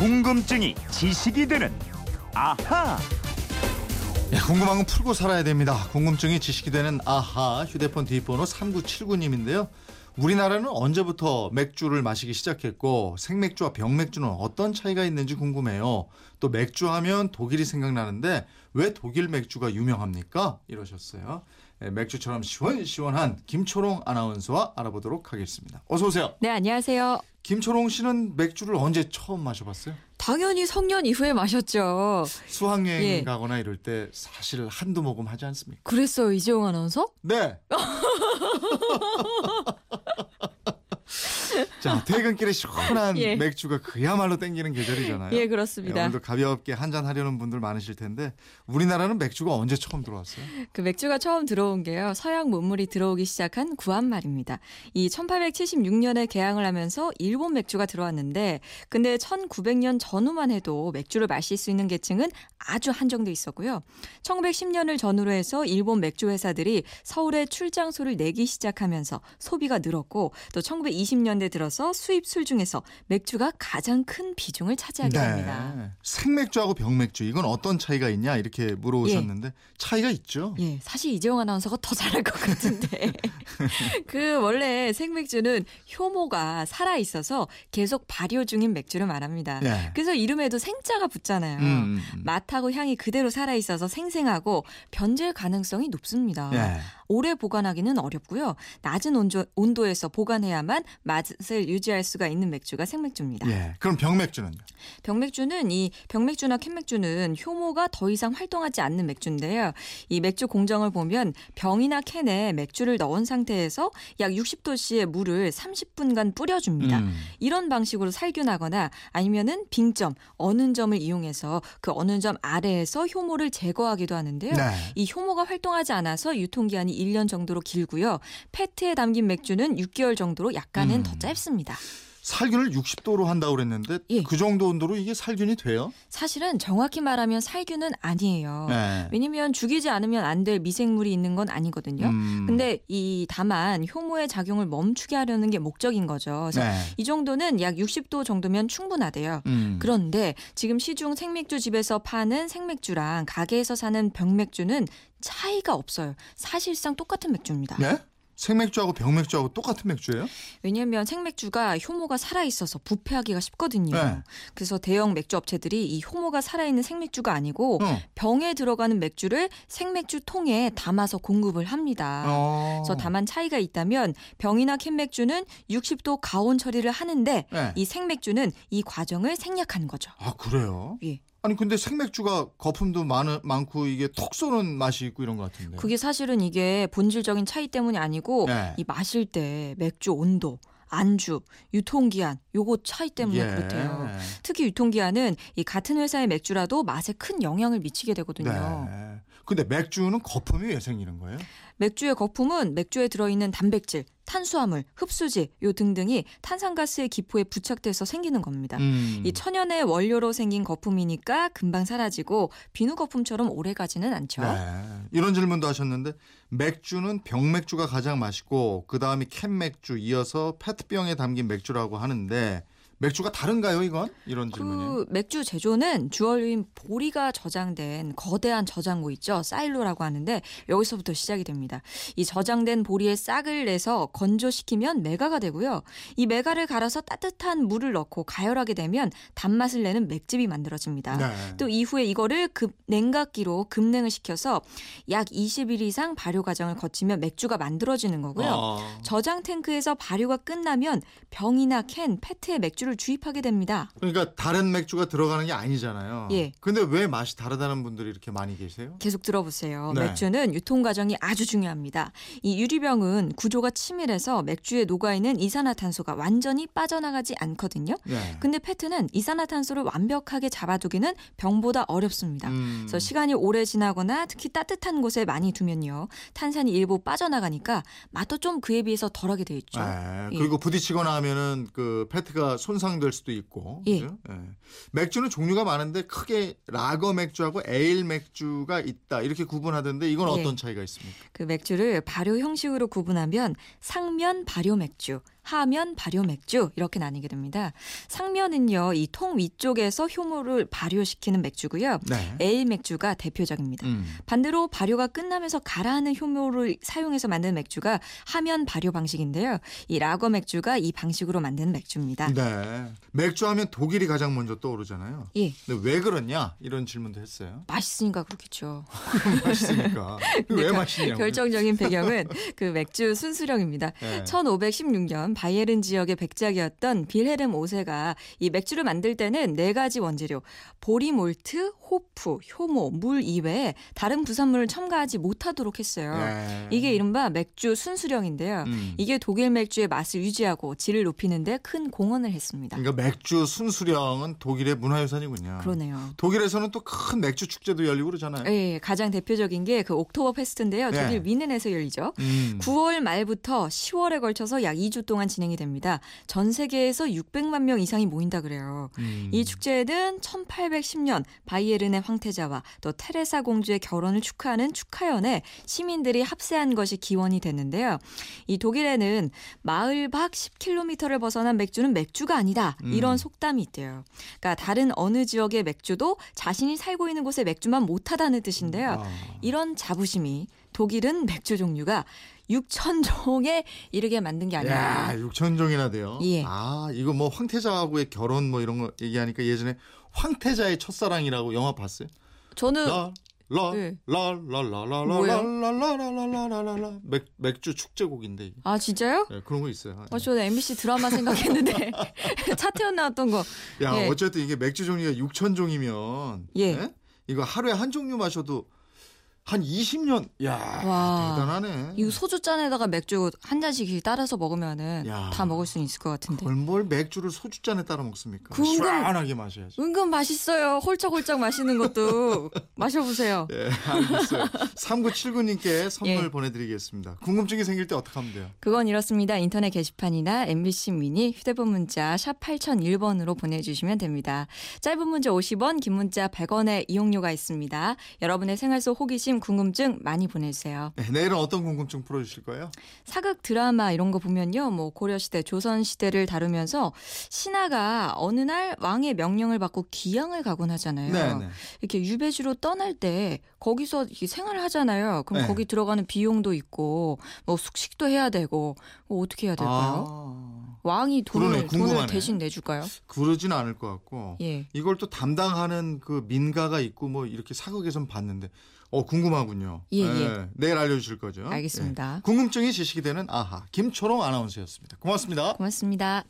궁금증이 지식이 되는 아하. 예, 궁금한 건 풀고 살아야 됩니다. 궁금증이 지식이 되는 아하 휴대폰 뒷번호 3979님인데요. 우리나라는 언제부터 맥주를 마시기 시작했고 생맥주와 병맥주는 어떤 차이가 있는지 궁금해요. 또 맥주 하면 독일이 생각나는데 왜 독일 맥주가 유명합니까? 이러셨어요. 예, 맥주처럼 시원시원한 김초롱 아나운서와 알아보도록 하겠습니다. 어서 오세요. 네, 안녕하세요. 김초롱 씨는 맥주를 언제 처음 마셔봤어요? 당연히 성년 이후에 마셨죠. 수학여행 예. 가거나 이럴 때 사실 한두 모금 하지 않습니까? 그랬어요, 이재용 아나운서? 네. 자, 퇴근길에 시원한 예. 맥주가 그야말로 땡기는 계절이잖아요. 예, 네, 그렇습니다. 오늘도 가볍게 한잔 하려는 분들 많으실 텐데 우리나라는 맥주가 언제 처음 들어왔어요? 그 맥주가 처음 들어온 게요. 서양 문물이 들어오기 시작한 구한 말입니다. 이 1876년에 개항을 하면서 일본 맥주가 들어왔는데 근데 1900년 전후만 해도 맥주를 마실 수 있는 계층은 아주 한정돼 있었고요. 1910년을 전후로 해서 일본 맥주 회사들이 서울에 출장소를 내기 시작하면서 소비가 늘었고 또 1920년대 들어 서 수입 술 중에서 맥주가 가장 큰 비중을 차지하게 됩니다. 네. 생맥주하고 병맥주 이건 어떤 차이가 있냐 이렇게 물어오셨는데 차이가 있죠. 예, 사실 이재용 아나운서가 더 잘할 것 같은데. 그 원래 생맥주는 효모가 살아 있어서 계속 발효 중인 맥주를 말합니다. 예. 그래서 이름에도 생자가 붙잖아요. 음, 음, 음. 맛하고 향이 그대로 살아 있어서 생생하고 변질 가능성이 높습니다. 예. 오래 보관하기는 어렵고요. 낮은 온조, 온도에서 보관해야만 맛을 유지할 수가 있는 맥주가 생맥주입니다. 예. 그럼 병맥주는요? 병맥주는 이 병맥주나 캔맥주는 효모가 더 이상 활동하지 않는 맥주인데요. 이 맥주 공정을 보면 병이나 캔에 맥주를 넣은 상태에서 약 60도씨의 물을 30분간 뿌려줍니다. 음. 이런 방식으로 살균하거나 아니면은 빙점, 어는 점을 이용해서 그 어는 점 아래에서 효모를 제거하기도 하는데요. 네. 이 효모가 활동하지 않아서 유통기한이 1년 정도로 길고요. 페트에 담긴 맥주는 6개월 정도로 약간은 음. 더 짧습니다. 살균을 60도로 한다고 그랬는데 예. 그 정도 온도로 이게 살균이 돼요? 사실은 정확히 말하면 살균은 아니에요. 네. 왜냐면 죽이지 않으면 안 될 미생물이 있는 건 아니거든요. 음. 근데 이 다만 효모의 작용을 멈추게 하려는 게 목적인 거죠. 그래서 네. 이 정도는 약 60도 정도면 충분하대요. 음. 그런데 지금 시중 생맥주 집에서 파는 생맥주랑 가게에서 사는 병맥주는 차이가 없어요. 사실상 똑같은 맥주입니다. 네? 생맥주하고 병맥주하고 똑같은 맥주예요? 왜냐하면 생맥주가 효모가 살아 있어서 부패하기가 쉽거든요. 네. 그래서 대형 맥주 업체들이 이 효모가 살아 있는 생맥주가 아니고 어. 병에 들어가는 맥주를 생맥주 통에 담아서 공급을 합니다. 어. 그래서 다만 차이가 있다면 병이나 캔맥주는 60도 가온 처리를 하는데 네. 이 생맥주는 이 과정을 생략하는 거죠. 아 그래요? 예. 아니 근데 생맥주가 거품도 많, 많고 이게 톡 쏘는 맛이 있고 이런 것 같은데. 그게 사실은 이게 본질적인 차이 때문이 아니고 네. 이 마실 때 맥주 온도, 안주, 유통기한 요거 차이 때문에 예. 그렇대요. 특히 유통기한은 이 같은 회사의 맥주라도 맛에 큰 영향을 미치게 되거든요. 네. 근데 맥주는 거품이 왜 생기는 거예요? 맥주의 거품은 맥주에 들어있는 단백질, 탄수화물, 흡수질 요 등등이 탄산가스의 기포에 부착돼서 생기는 겁니다. 음. 이 천연의 원료로 생긴 거품이니까 금방 사라지고 비누 거품처럼 오래 가지는 않죠. 네. 이런 질문도 하셨는데 맥주는 병맥주가 가장 맛있고 그 다음이 캔 맥주 이어서 페트병에 담긴 맥주라고 하는데 맥주가 다른가요 이건? 이런 질문이에요. 그 맥주 제조는 주얼린 보리가 저장된 거대한 저장고 있죠. 사일로라고 하는데 여기서부터 시작이 됩니다. 이 저장된 보리의 싹을 내서 건조시키면 메가가 되고요. 이 메가를 갈아서 따뜻한 물을 넣고 가열하게 되면 단맛을 내는 맥즙이 만들어집니다. 네. 또 이후에 이거를 급 냉각기로 급냉을 시켜서 약 20일 이상 발효 과정을 거치면 맥주가 만들어지는 거고요. 아. 저장 탱크에서 발효가 끝나면 병이나 캔, 페트에 맥주를 주입하게 됩니다. 그러니까 다른 맥주가 들어가는 게 아니잖아요. 예. 근데 왜 맛이 다르다는 분들이 이렇게 많이 계세요? 계속 들어보세요. 네. 맥주는 유통 과정이 아주 중요합니다. 이 유리병은 구조가 치밀해서 맥주에 녹아있는 이산화탄소가 완전히 빠져나가지 않거든요. 네. 근데 페트는 이산화탄소를 완벽하게 잡아두기는 병보다 어렵습니다. 음. 그래서 시간이 오래 지나거나 특히 따뜻한 곳에 많이 두면요. 탄산이 일부 빠져나가니까 맛도 좀 그에 비해서 덜하게 돼 있죠. 네. 예. 그리고 부딪히거나 하면은 그 페트가 손 상될 수도 있고. 예. 그죠? 예. 맥주는 종류가 많은데 크게 라거 맥주하고 에일 맥주가 있다 이렇게 구분하던데 이건 예. 어떤 차이가 있습니까? 그 맥주를 발효 형식으로 구분하면 상면 발효 맥주, 하면 발효 맥주 이렇게 나뉘게 됩니다. 상면은요, 이 통 위쪽에서 효모를 발효시키는 맥주고요. 네. 에일 맥주가 대표적입니다. 음. 반대로 발효가 끝나면서 가라앉는 효모를 사용해서 만든 맥주가 하면 발효 방식인데요. 이 라거 맥주가 이 방식으로 만든 맥주입니다. 네. 맥주 하면 독일이 가장 먼저 떠오르잖아요. 예. 근데 왜 그러냐 이런 질문도 했어요. 맛있으니까 그렇겠죠. 맛있으니까. 왜그 맛있냐고. 결정적인 배경은 그 맥주 순수령입니다. 네. 1516년 바이에른 지역의 백작이었던 빌헤름 5세가 이 맥주를 만들 때는 네 가지 원재료 보리몰트, 호프, 효모, 물 이외에 다른 부산물을 첨가하지 못하도록 했어요. 네. 이게 이른바 맥주 순수령인데요. 음. 이게 독일 맥주의 맛을 유지하고 질을 높이는데 큰 공헌을 했습니다. 그러니까 맥주 순수령은 독일의 문화유산이군요. 그러네요. 독일에서는 또 큰 맥주 축제도 열리고 그러잖아요. 예, 가장 대표적인 게 그 옥토버 페스트인데요. 네. 독일 위넨에서 열리죠. 음. 9월 말부터 10월에 걸쳐서 약 2주 동안 진행이 됩니다. 전 세계에서 600만 명 이상이 모인다 그래요. 음. 이 축제에는 1810년 바이에른의 황태자와 또 테레사 공주의 결혼을 축하하는 축하연에 시민들이 합세한 것이 기원이 됐는데요. 이 독일에는 마을 밖 10km를 벗어난 맥주는 맥주가 아니다. 이런 음. 속담이 있대요. 그러니까 다른 어느 지역의 맥주도 자신이 살고 있는 곳의 맥주만 못하다는 뜻인데요. 아. 이런 자부심이 독일은 맥주 종류가 6천 종에 이르게 만든 게 아니라 야, 6천 종이나 돼요. 예. 아, 이거 뭐 황태자하고의 결혼 뭐 이런 거 얘기하니까 예전에 황태자의 첫사랑이라고 영화 봤어요? 저는 라, 라, 네. 라, 라, 라, 라, 라, 뭐예요? 라, 라, 라, 라, 라, 라, 라, 라. 맥, 맥주 축제곡인데 이게. 아 진짜요? 네, 그런 거 있어요. 어, 저는 MBC 드라마 생각했는데 차태현 나왔던 거. 야, 예. 어쨌든 이게 맥주 종류가 6천 종이면 예. 이거 하루에 한 종류 마셔도 한 20년. 야, 와. 대단하네. 이 소주 잔에다가 맥주 한 잔씩 따라서 먹으면은 야. 다 먹을 수 있을 것 같은데. 그걸 뭘 맥주를 소주잔에 따라 먹습니까? 그 은근- 시원하게 마셔야지. 은근 맛있어요. 홀짝홀짝 마시는 것도 마셔보세요. 예, 알겠어요. 3979님께 선물 예. 보내드리겠습니다. 궁금증이 생길 때 어떻게 하면 돼요? 그건 이렇습니다. 인터넷 게시판이나 MBC 미니 휴대폰 문자 샵 8001번으로 보내주시면 됩니다. 짧은 문자 50원, 긴 문자 100원의 이용료가 있습니다. 여러분의 생활 속 호기심, 궁금증 많이 보내주세요. 네, 내일은 어떤 궁금증 풀어주실 거예요? 사극 드라마 이런 거 보면요. 뭐 고려시대, 조선시대를 다루면서 신하가 어느 날 왕의 명령을 받고 귀양을 가곤 하잖아요. 네, 네. 이렇게 유배지로 떠날 때 거기서 생활을 하잖아요. 그럼 네. 거기 들어가는 비용도 있고 뭐 숙식도 해야 되고 뭐 어떻게 해야 될까요? 아, 왕이 돈을 돈을. 대신 내줄까요? 그러진 않을 것 같고 예. 이걸 또 담당하는 그 민가가 있고 뭐 이렇게 사극에선 봤는데 어 궁금하군요. 예, 네, 예. 내일 알려주실 거죠? 알겠습니다. 네. 궁금증이 지식이 되는 아하 김초롱 아나운서였습니다. 고맙습니다. 고맙습니다.